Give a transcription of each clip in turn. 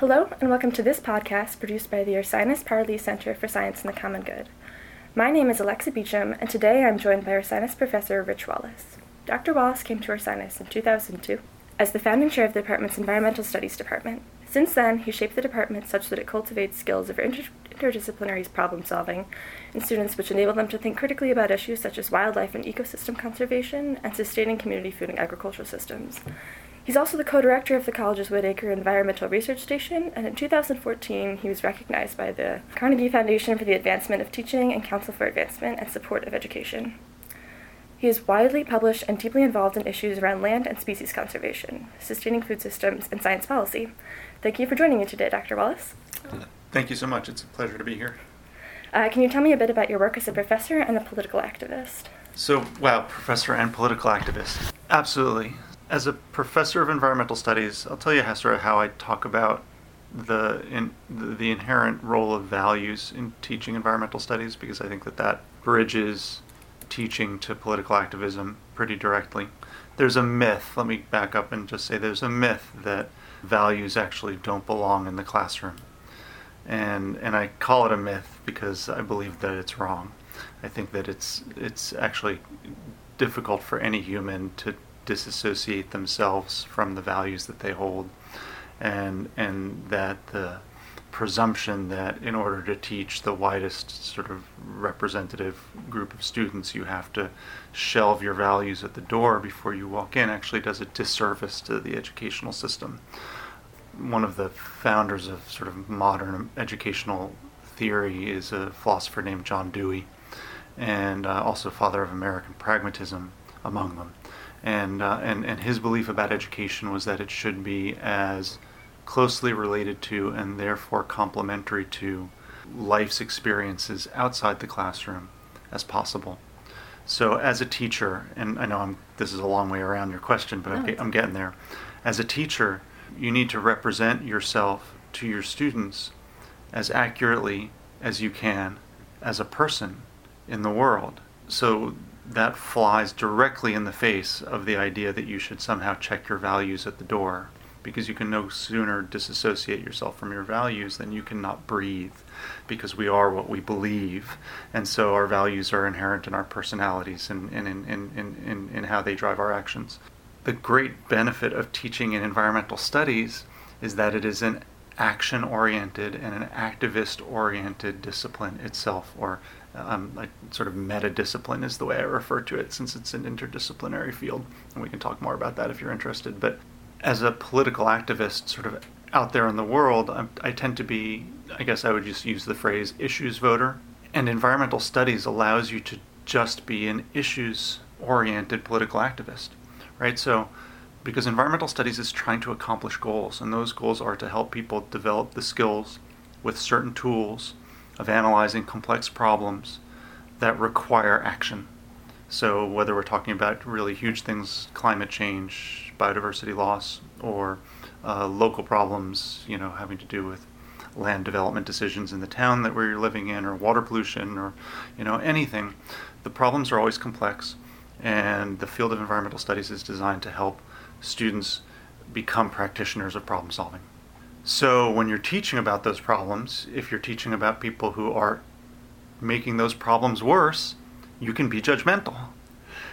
Hello, and welcome to this podcast produced by the Ursinus Parlee Center for Science and the Common Good. My name is Alexa Beecham, and today I'm joined by Ursinus Professor Rich Wallace. Dr. Wallace came to Ursinus in 2002 as the founding chair of the department's Environmental Studies Department. Since then, he shaped the department such that it cultivates skills of inter- interdisciplinary problem solving in students which enable them to think critically about issues such as wildlife and ecosystem conservation and sustaining community food and agricultural systems. He's also the co director of the college's Whittaker Environmental Research Station, and in 2014, he was recognized by the Carnegie Foundation for the Advancement of Teaching and Council for Advancement and Support of Education. He is widely published and deeply involved in issues around land and species conservation, sustaining food systems, and science policy. Thank you for joining me today, Dr. Wallace. Thank you so much. It's a pleasure to be here. Uh, can you tell me a bit about your work as a professor and a political activist? So, wow, professor and political activist. Absolutely as a professor of environmental studies, I'll tell you, Hester, how I talk about the, in, the, the inherent role of values in teaching environmental studies because I think that that bridges teaching to political activism pretty directly. There's a myth. Let me back up and just say there's a myth that values actually don't belong in the classroom, and and I call it a myth because I believe that it's wrong. I think that it's it's actually difficult for any human to disassociate themselves from the values that they hold, and and that the presumption that in order to teach the widest sort of representative group of students, you have to shelve your values at the door before you walk in actually does a disservice to the educational system. One of the founders of sort of modern educational theory is a philosopher named John Dewey, and uh, also father of American pragmatism among them and, uh, and, and his belief about education was that it should be as closely related to and therefore complementary to life's experiences outside the classroom as possible. So, as a teacher, and I know I'm, this is a long way around your question, but I'm, I'm getting there. As a teacher, you need to represent yourself to your students as accurately as you can as a person in the world. So that flies directly in the face of the idea that you should somehow check your values at the door. Because you can no sooner disassociate yourself from your values than you cannot breathe. Because we are what we believe and so our values are inherent in our personalities and, in, in, in, in, in how they drive our actions. The great benefit of teaching in environmental studies is that it is an action oriented and an activist oriented discipline itself or um, like sort of meta discipline is the way I refer to it since it's an interdisciplinary field. And we can talk more about that if you're interested. But as a political activist, sort of out there in the world, I'm, I tend to be, I guess I would just use the phrase issues voter. And environmental studies allows you to just be an issues oriented political activist, right? So, because environmental studies is trying to accomplish goals, and those goals are to help people develop the skills with certain tools of analyzing complex problems that require action. So, whether we're talking about really huge things, climate change, biodiversity loss, or uh, local problems, you know, having to do with land development decisions in the town that we're living in, or water pollution, or you know, anything, the problems are always complex, and the field of environmental studies is designed to help students become practitioners of problem solving. So when you're teaching about those problems, if you're teaching about people who are making those problems worse, you can be judgmental.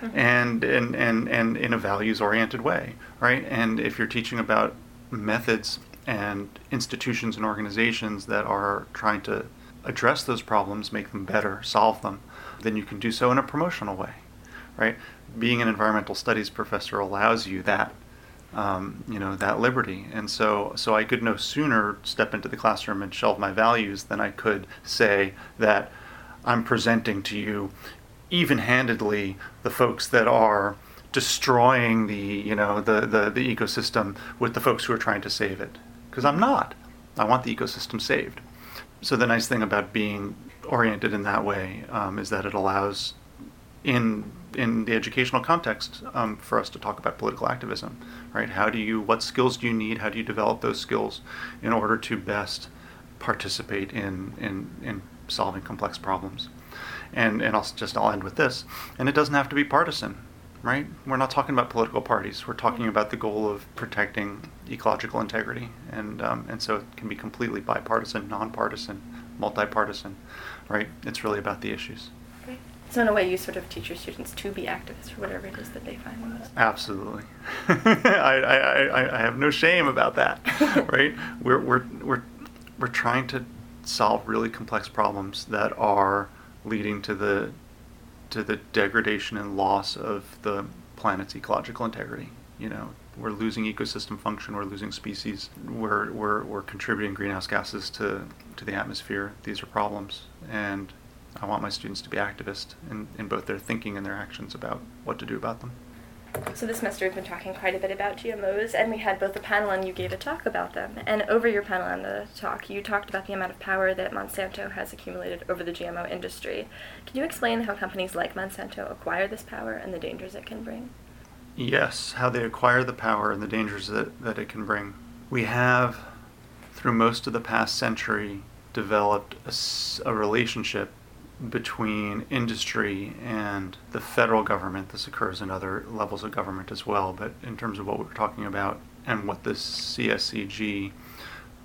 Mm-hmm. And, and, and, and in a values oriented way, right? And if you're teaching about methods and institutions and organizations that are trying to address those problems, make them better, solve them, then you can do so in a promotional way, right? Being an environmental studies professor allows you that um, you know that liberty. And so so I could no sooner step into the classroom and shelve my values than I could say that I'm presenting to you even-handedly the folks that are destroying the you know the, the, the ecosystem with the folks who are trying to save it. Because I'm not. I want the ecosystem saved. So the nice thing about being oriented in that way um, is that it allows in in the educational context um, for us to talk about political activism, right? How do you, what skills do you need? How do you develop those skills in order to best participate in in, in solving complex problems? And and I'll just I'll end with this. And it doesn't have to be partisan, right? We're not talking about political parties. We're talking about the goal of protecting ecological integrity, and um, and so it can be completely bipartisan, nonpartisan, multi-partisan, right? It's really about the issues. So in a way, you sort of teach your students to be activists for whatever it is that they find most. Absolutely, I, I, I, I have no shame about that, right? We're we're we're we're trying to solve really complex problems that are leading to the to the degradation and loss of the planet's ecological integrity. You know, we're losing ecosystem function, we're losing species, we're, we're, we're contributing greenhouse gases to, to the atmosphere. These are problems. And I want my students to be activists in, in both their thinking and their actions about what to do about them. So this semester we've been talking quite a bit about GMOs, and we had both a panel and you gave a talk about them. And over your panel and the talk, you talked about the amount of power that Monsanto has accumulated over the GMO industry. Can you explain how companies like Monsanto acquire this power and the dangers it can bring? Yes, how they acquire the power and the dangers that, that it can bring. We have, through most of the past century, developed a, a relationship between industry and the federal government. This occurs in other levels of government as well, but in terms of what we're talking about and what this CSCG,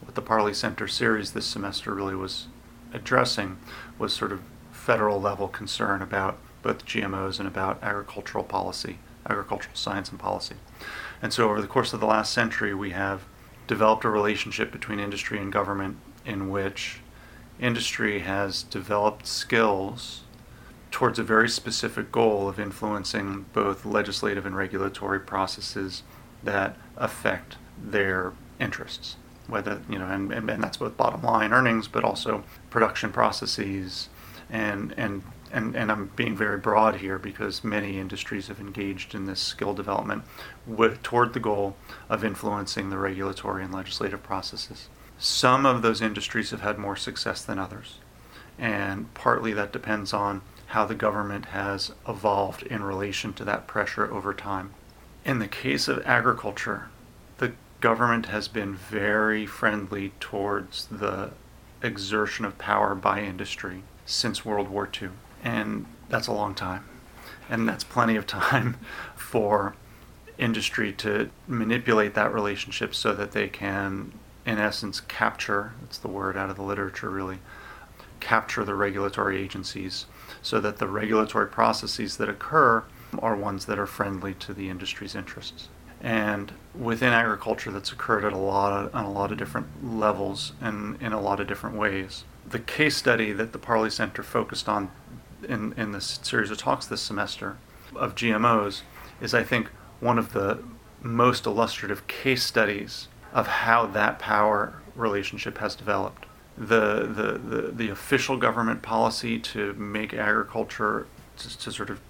what the Parlee Center series this semester really was addressing, was sort of federal level concern about both GMOs and about agricultural policy, agricultural science and policy. And so over the course of the last century, we have developed a relationship between industry and government in which industry has developed skills towards a very specific goal of influencing both legislative and regulatory processes that affect their interests whether you know and, and, and that's both bottom line earnings but also production processes and and and, and I'm being very broad here because many industries have engaged in this skill development with, toward the goal of influencing the regulatory and legislative processes. Some of those industries have had more success than others, and partly that depends on how the government has evolved in relation to that pressure over time. In the case of agriculture, the government has been very friendly towards the exertion of power by industry since World War II, and that's a long time. And that's plenty of time for industry to manipulate that relationship so that they can in essence, capture that's the word out of the literature really capture the regulatory agencies so that the regulatory processes that occur are ones that are friendly to the industry's interests. And within agriculture, that's occurred at a lot of, on a lot of different levels and in a lot of different ways. The case study that the Parlee Center focused on in, in this series of talks this semester of GMOs is, I think, one of the most illustrative case studies of how that power relationship has developed. The, the, the, the official government policy to make agriculture, to, to sort of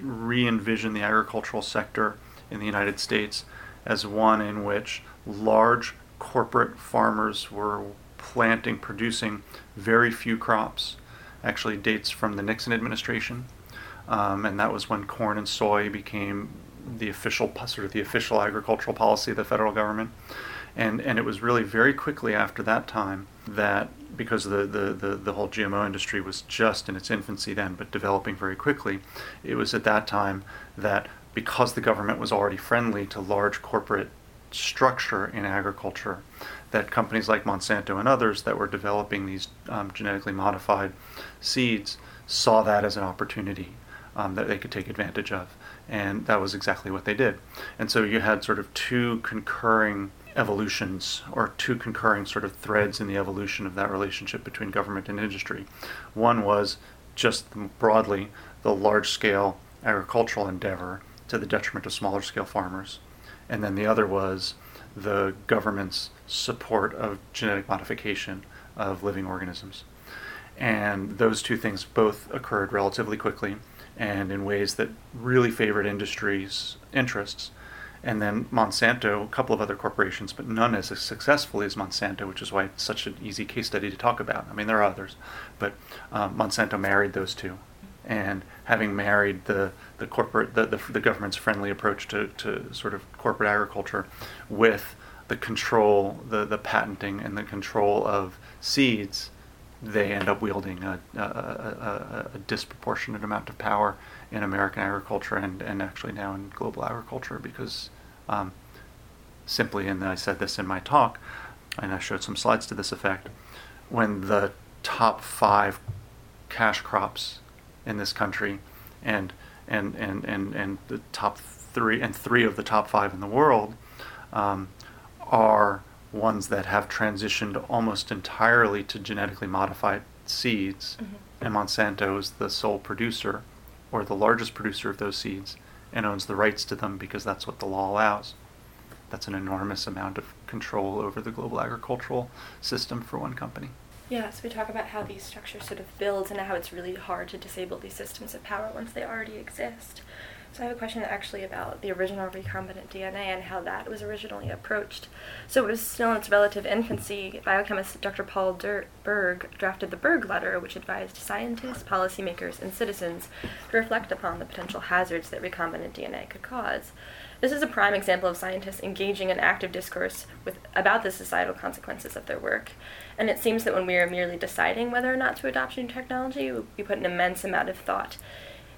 re envision the agricultural sector in the United States as one in which large corporate farmers were planting, producing very few crops, actually dates from the Nixon administration. Um, and that was when corn and soy became the official sort of the official agricultural policy of the federal government and and it was really very quickly after that time that because the, the, the, the, whole GMO industry was just in its infancy then, but developing very quickly, it was at that time that because the government was already friendly to large corporate structure in agriculture, that companies like Monsanto and others that were developing these um, genetically modified seeds saw that as an opportunity um, that they could take advantage of. And that was exactly what they did. And so you had sort of two concurring evolutions or two concurring sort of threads in the evolution of that relationship between government and industry. One was just broadly the large scale agricultural endeavor to the detriment of smaller scale farmers. And then the other was the government's support of genetic modification of living organisms. And those two things both occurred relatively quickly and in ways that really favored industry's interests and then Monsanto, a couple of other corporations, but none as successfully as Monsanto, which is why it's such an easy case study to talk about. I mean, there are others, but um, Monsanto married those two, and having married the the corporate the, the, the government's friendly approach to, to sort of corporate agriculture with the control, the the patenting and the control of seeds, they end up wielding a, a, a, a, disproportionate amount of power in American agriculture and, and actually now in global agriculture because um, simply, and I said this in my talk, and I showed some slides to this effect, when the top five cash crops in this country and and, and, and, and the top three and three of the top five in the world um, are ones that have transitioned almost entirely to genetically modified seeds, mm-hmm. and Monsanto is the sole producer or the largest producer of those seeds and owns the rights to them because that's what the law allows. That's an enormous amount of control over the global agricultural system for one company. Yeah, so we talk about how these structures sort of build and how it's really hard to disable these systems of power once they already exist. So I have a question actually about the original recombinant DNA and how that was originally approached. So it was still in its relative infancy. Biochemist Dr. Paul Dur- Berg drafted the Berg Letter, which advised scientists, policymakers, and citizens to reflect upon the potential hazards that recombinant DNA could cause. This is a prime example of scientists engaging in active discourse with, about the societal consequences of their work. And it seems that when we are merely deciding whether or not to adopt new technology, we put an immense amount of thought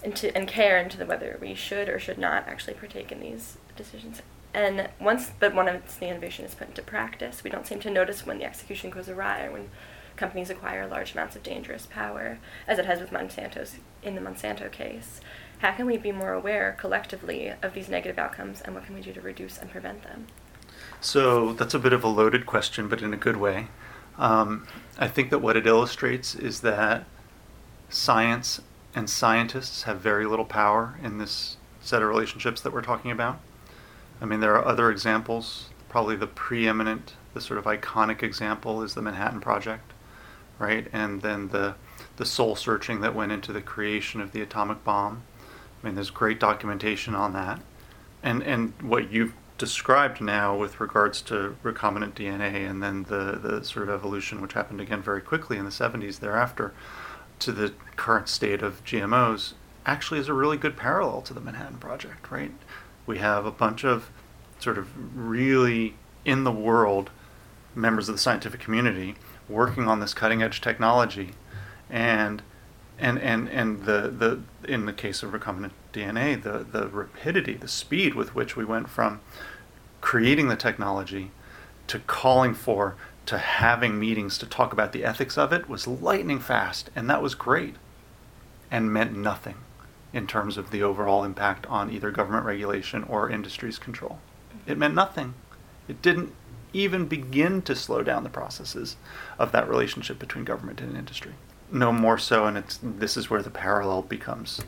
into and care into the whether we should or should not actually partake in these decisions. And once, but once the innovation is put into practice, we don't seem to notice when the execution goes awry or when companies acquire large amounts of dangerous power, as it has with Monsanto's in the Monsanto case. How can we be more aware collectively of these negative outcomes, and what can we do to reduce and prevent them? So that's a bit of a loaded question, but in a good way. Um, I think that what it illustrates is that science and scientists have very little power in this set of relationships that we're talking about. I mean, there are other examples. Probably the preeminent, the sort of iconic example is the Manhattan Project, right? And then the the soul searching that went into the creation of the atomic bomb. I mean, there's great documentation on that. And and what you've described now with regards to recombinant DNA and then the, the sort of evolution which happened again very quickly in the 70s thereafter to the current state of GMOs actually is a really good parallel to the Manhattan Project, right? We have a bunch of sort of really in the world members of the scientific community working on this cutting edge technology and and and and the the in the case of recombinant DNA the the rapidity the speed with which we went from creating the technology to calling for to having meetings to talk about the ethics of it was lightning fast, and that was great and meant nothing in terms of the overall impact on either government regulation or industry's control. It meant nothing. It didn't even begin to slow down the processes of that relationship between government and industry. No more so, and it's this is where the parallel becomes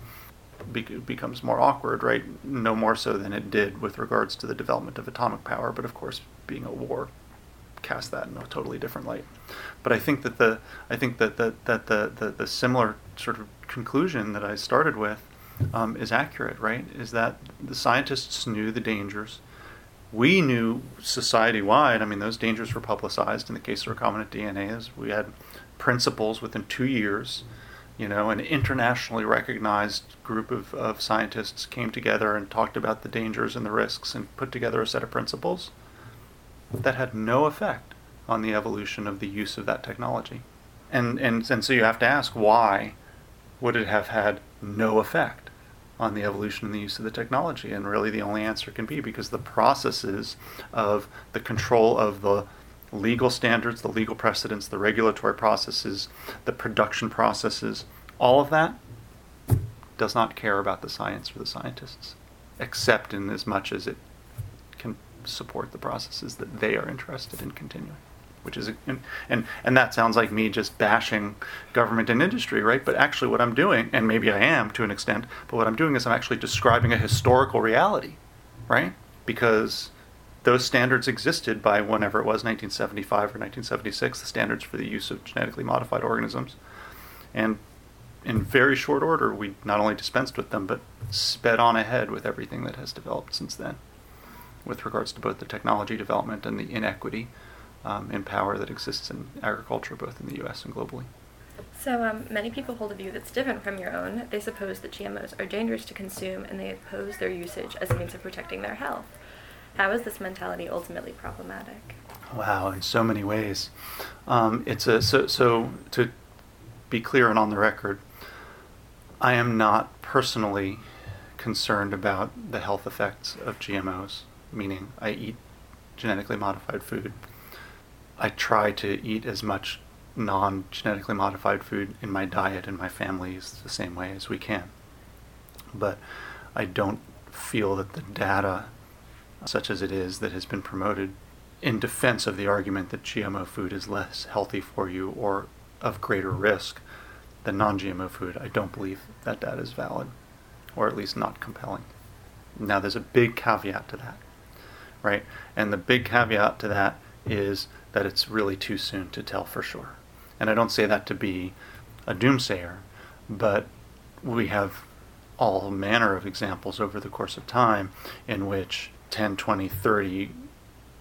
be, becomes more awkward, right? No more so than it did with regards to the development of atomic power, but of course, being a war cast that in a totally different light. But I think that the I think that the, that the, the, the similar sort of conclusion that I started with um, is accurate, right? Is that the scientists knew the dangers. We knew society wide. I mean, those dangers were publicized. In the case of recombinant DNA, is we had principles within two years. You know, an internationally recognized group of, of scientists came together and talked about the dangers and the risks and put together a set of principles that had no effect on the evolution of the use of that technology. And, and, and so you have to ask why would it have had no effect on the evolution and the use of the technology? And really, the only answer can be because the processes of the control of the legal standards, the legal precedents, the regulatory processes, the production processes, all of that does not care about the science or the scientists, except in as much as it support the processes that they are interested in continuing which is and, and and that sounds like me just bashing government and industry right? But actually what i'm doing and maybe i am to an extent but what i'm doing is i'm actually describing a historical reality right? Because those standards existed by whenever it was 1975 or 1976 the standards for the use of genetically modified organisms. And in very short order we not only dispensed with them but sped on ahead with everything that has developed since then with regards to both the technology development and the inequity um, in power that exists in agriculture, both in the U.S. and globally. So, um, many people hold a view that's different from your own. They suppose that GMOs are dangerous to consume and they oppose their usage as a means of protecting their health. How is this mentality ultimately problematic? Wow, in so many ways. Um, it's a so so to be clear and on the record, I am not personally concerned about the health effects of GMOs, meaning I eat genetically modified food. I try to eat as much non genetically modified food in my diet and my families the same way as we can. But I don't feel that the data, such as it is, that has been promoted in defense of the argument that GMO food is less healthy for you or of greater risk than non GMO food, I don't believe that data is valid, or at least not compelling. Now, there's a big caveat to that, right? And the big caveat to that is that it's really too soon to tell for sure. And I don't say that to be a doomsayer, but we have all manner of examples over the course of time in which 10, 20, 30,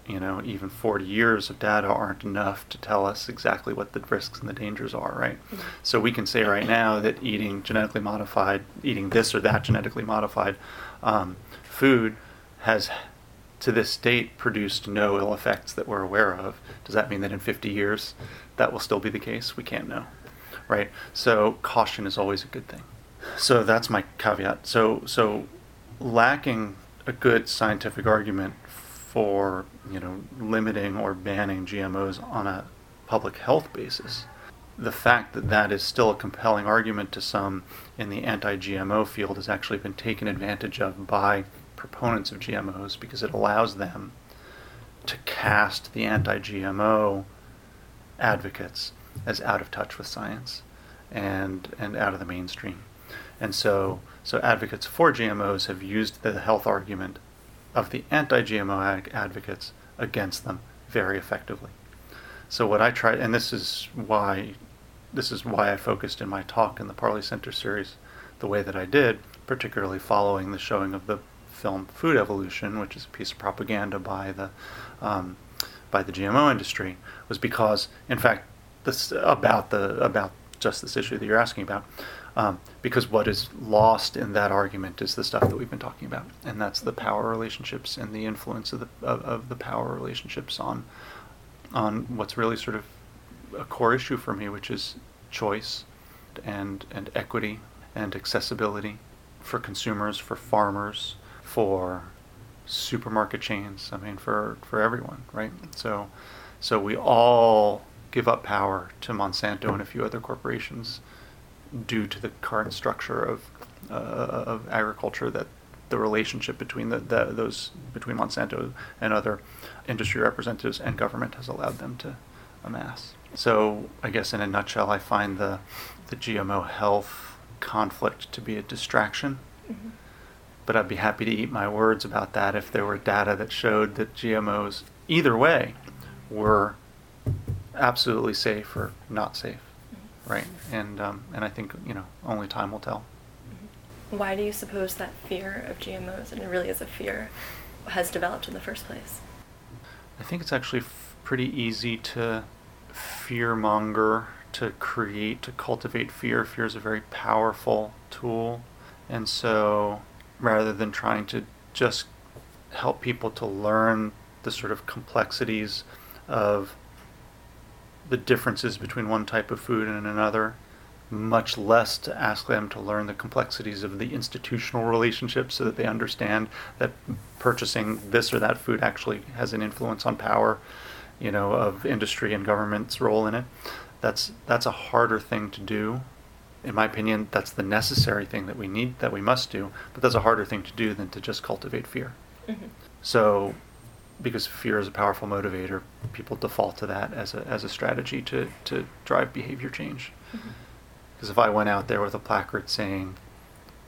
you know, even 40 years of data aren't enough to tell us exactly what the risks and the dangers are, right? Mm-hmm. So we can say right now that eating genetically modified, eating this or that genetically modified um, food has to this date produced no ill effects that we're aware of. Does that mean that in 50 years that will still be the case? We can't know, right? So caution is always a good thing. So that's my caveat. So so lacking a good scientific argument for you know limiting or banning GMOs on a public health basis. The fact that that is still a compelling argument to some in the anti-GMO field has actually been taken advantage of by proponents of GMOs because it allows them to cast the anti-GMO advocates as out of touch with science and and out of the mainstream. And so so advocates for GMOs have used the health argument of the anti-GMO advocates against them very effectively. So what I tried, and this is why, this is why I focused in my talk in the Parlee Center series the way that I did, particularly following the showing of the film Food Evolution, which is a piece of propaganda by the um, by the GMO industry, was because, in fact, this about the about just this issue that you're asking about, um, because what is lost in that argument is the stuff that we've been talking about, and that's the power relationships and the influence of the of, of the power relationships on on what's really sort of a core issue for me, which is choice and and equity and accessibility for consumers, for farmers, for supermarket chains. I mean, for for everyone, right? So so we all give up power to Monsanto and a few other corporations due to the current structure of uh, of agriculture that the relationship between the, the, those between Monsanto and other industry representatives and government has allowed them to amass. So I guess in a nutshell, I find the the GMO health conflict to be a distraction. Mm-hmm. But I'd be happy to eat my words about that if there were data that showed that GMOs, either way, were absolutely safe or not safe right? And um, and I think you know only time will tell. Mm-hmm. Why do you suppose that fear of GMOs, and it really is a fear, has developed in the first place? I think it's actually f- pretty easy to fear monger, to create, to cultivate fear. Fear is a very powerful tool, and so rather than trying to just help people to learn the sort of complexities of the differences between one type of food and another, much less to ask them to learn the complexities of the institutional relationships so that they understand that purchasing this or that food actually has an influence on power, you know, of industry and government's role in it. That's that's a harder thing to do. In my opinion, that's the necessary thing that we need that we must do, but that's a harder thing to do than to just cultivate fear. Mm-hmm. So because fear is a powerful motivator, people default to that as a, as a strategy to, to drive behavior change. Because mm-hmm. if I went out there with a placard saying,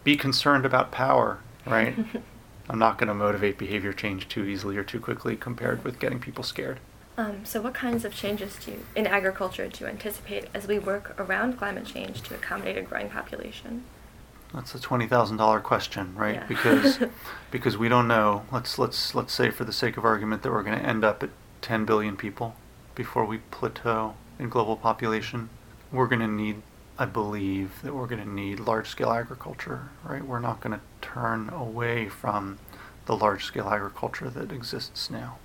be concerned about power, right? I'm not going to motivate behavior change too easily or too quickly compared with getting people scared. Um, so, what kinds of changes do you, in agriculture do you anticipate as we work around climate change to accommodate a growing population? That's a twenty thousand dollar question, right? Yeah. Because because we don't know. Let's let's let's say for the sake of argument that we're going to end up at ten billion people before we plateau in global population. We're going to need, I believe, that we're going to need large scale agriculture, right? We're not going to turn away from the large scale agriculture that exists now.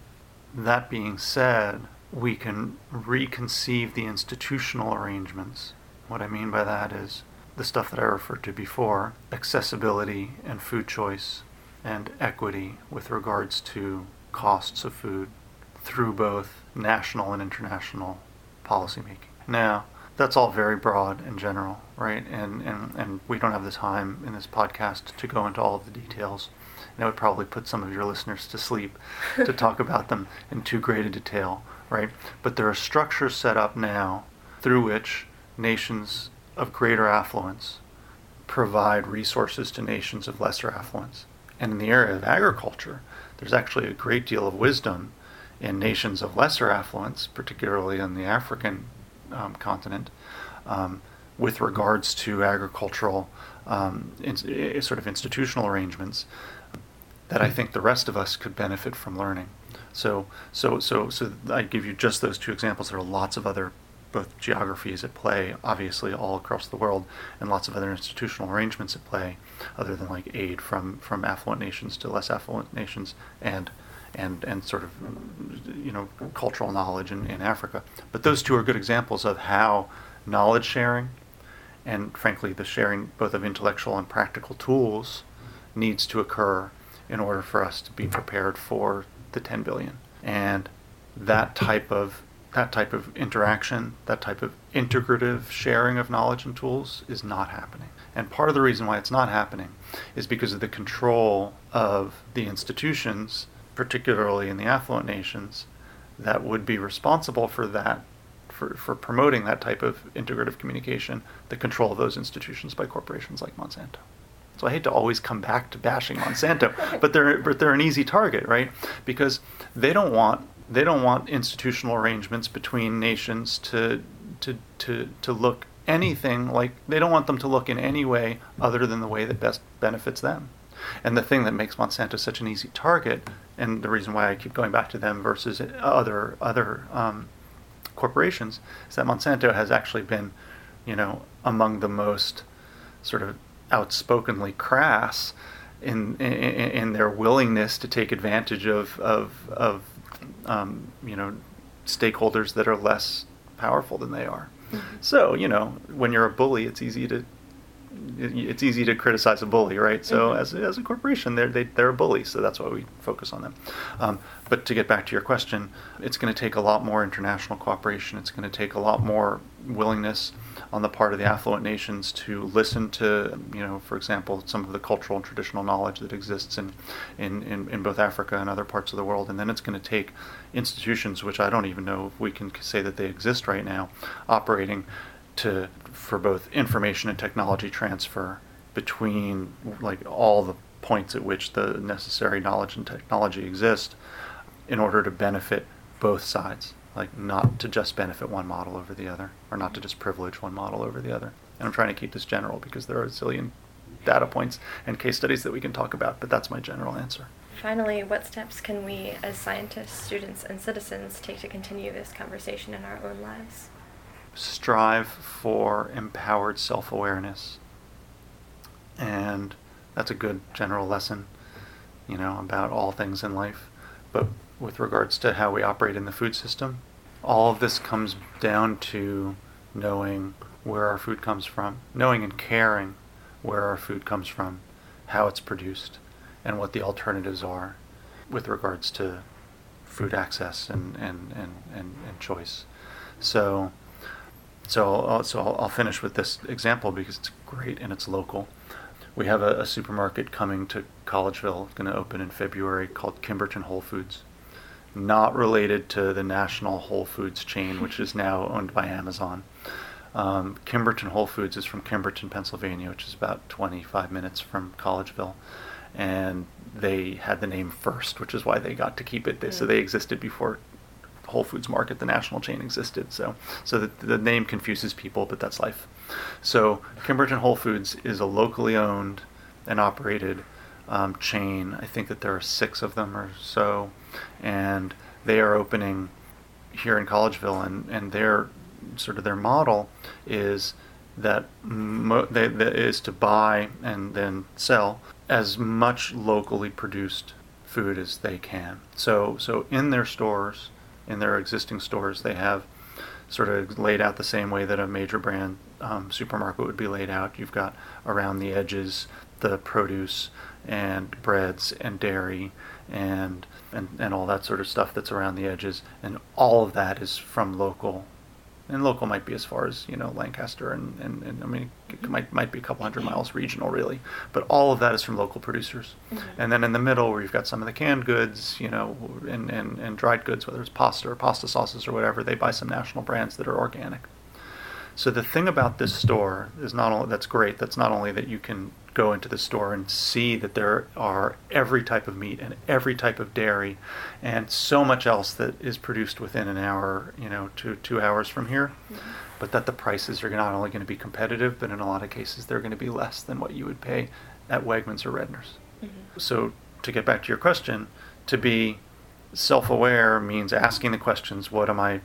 That being said, we can reconceive the institutional arrangements What I mean by that is the stuff that I referred to before accessibility and food choice and equity with regards to costs of food through both national and international policymaking. Now, that's all very broad and general, right? And, and, and we don't have the time in this podcast to go into all of the details. And it would probably put some of your listeners to sleep to talk about them in too great a detail, right? But there are structures set up now through which nations of greater affluence provide resources to nations of lesser affluence. And in the area of agriculture, there's actually a great deal of wisdom in nations of lesser affluence, particularly in the African um, continent, um, with regards to agricultural um, in, sort of institutional arrangements that I think the rest of us could benefit from learning. So, so, so, so I give you just those two examples. There are lots of other both geographies at play, obviously all across the world, and lots of other institutional arrangements at play, other than like aid from from affluent nations to less affluent nations, and and and sort of you know cultural knowledge in, in Africa. But those two are good examples of how knowledge sharing, and frankly the sharing both of intellectual and practical tools, needs to occur in order for us to be prepared for the 10 billion. And that type of that type of interaction, that type of integrative sharing of knowledge and tools is not happening. And part of the reason why it's not happening is because of the control of the institutions, particularly in the affluent nations, that would be responsible for that, for, for promoting that type of integrative communication, the control of those institutions by corporations like Monsanto. So I hate to always come back to bashing Monsanto, but they're but they're an easy target, right? Because they don't want they don't want institutional arrangements between nations to to to to look anything like they don't want them to look in any way other than the way that best benefits them. And the thing that makes Monsanto such an easy target, and the reason why I keep going back to them versus other other um, corporations, is that Monsanto has actually been, you know, among the most sort of outspokenly crass in, in, in their willingness to take advantage of, of, of um, you know, stakeholders that are less powerful than they are. Mm-hmm. So, you know, when you're a bully, it's easy to it's easy to criticize a bully, right? So mm-hmm. as, as a corporation, they're, they, they're a bully, so that's why we focus on them. Um, but to get back to your question, it's going to take a lot more international cooperation. It's going to take a lot more willingness on the part of the affluent nations to listen to, you know, for example, some of the cultural and traditional knowledge that exists in, in, in, in both Africa and other parts of the world. And then it's going to take institutions, which I don't even know if we can say that they exist right now, operating to for both information and technology transfer between like all the points at which the necessary knowledge and technology exist in order to benefit both sides. Like not to just benefit one model over the other or not to just privilege one model over the other. And i'm trying to keep this general because there are a zillion data points and case studies that we can talk about but that's my general answer. Finally what steps can we as scientists students and citizens take to continue this conversation in our own lives strive for empowered self-awareness and that's a good general lesson you know about all things in life but with regards to how we operate in the food system. All of this comes down to knowing where our food comes from, knowing and caring where our food comes from, how it's produced, and what the alternatives are with regards to food access and, and, and, and, and choice. So, so, I'll, so I'll, I'll finish with this example because it's great and it's local. We have a, a supermarket coming to Collegeville, going to open in February, called Kimberton Whole Foods not related to the national Whole Foods chain, which is now owned by Amazon. Um, Kimberton Whole Foods is from Kimberton, Pennsylvania, which is about 25 minutes from Collegeville. And they had the name first, which is why they got to keep it. They, So they existed before Whole Foods Market, the national chain, existed. So, so the, the name confuses people, but that's life. So Kimberton Whole Foods is a locally owned and operated um, chain. I think that there are six of them or so and they are opening here in Collegeville, and and their sort of their model is that mo- they, that is to buy and then sell as much locally produced food as they can. So so in their stores, in their existing stores, they have sort of laid out the same way that a major brand um, supermarket would be laid out. You've got around the edges the produce and breads and dairy and, and and all that sort of stuff that's around the edges, and all of that is from local and local might be as far as you know Lancaster and, and, and I mean it might might be a couple hundred miles regional really, but all of that is from local producers. Mm-hmm. And then in the middle where you've got some of the canned goods, you know, and, and, and dried goods, whether it's pasta or pasta sauces or whatever, they buy some national brands that are organic. So the thing about this store is not only that's great. That's not only that you can go into the store and see that there are every type of meat and every type of dairy, and so much else that is produced within an hour, you know, to two hours from here. Mm-hmm. But that the prices are not only going to be competitive, but in a lot of cases they're going to be less than what you would pay at Wegmans or Redner's. Mm-hmm. So to get back to your question, to be self-aware means asking the questions: What am I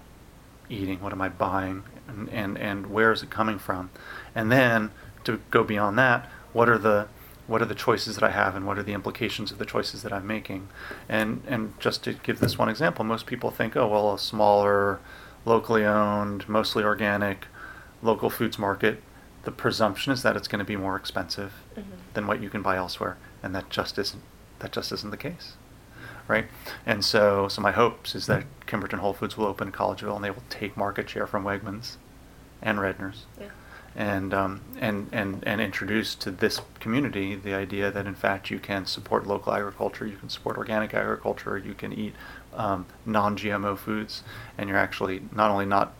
eating? What am I buying? And and, and where is it coming from? And then to go beyond that, what are the what are the choices that I have and what are the implications of the choices that I'm making? And and just to give this one example, most people think, oh well, a smaller, locally owned, mostly organic, local foods market, the presumption is that it's going to be more expensive Mhm. than what you can buy elsewhere, and that just isn't that just isn't the case, right? And so so my hopes is that Kimberton Whole Foods will open in Collegeville and they will take market share from Wegmans and Redner's Yeah. And um, and and and introduce to this community the idea that in fact you can support local agriculture, you can support organic agriculture, you can eat um, non-GMO foods, and you're actually not only not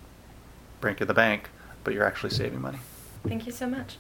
breaking the bank, but you're actually saving money. Thank you so much.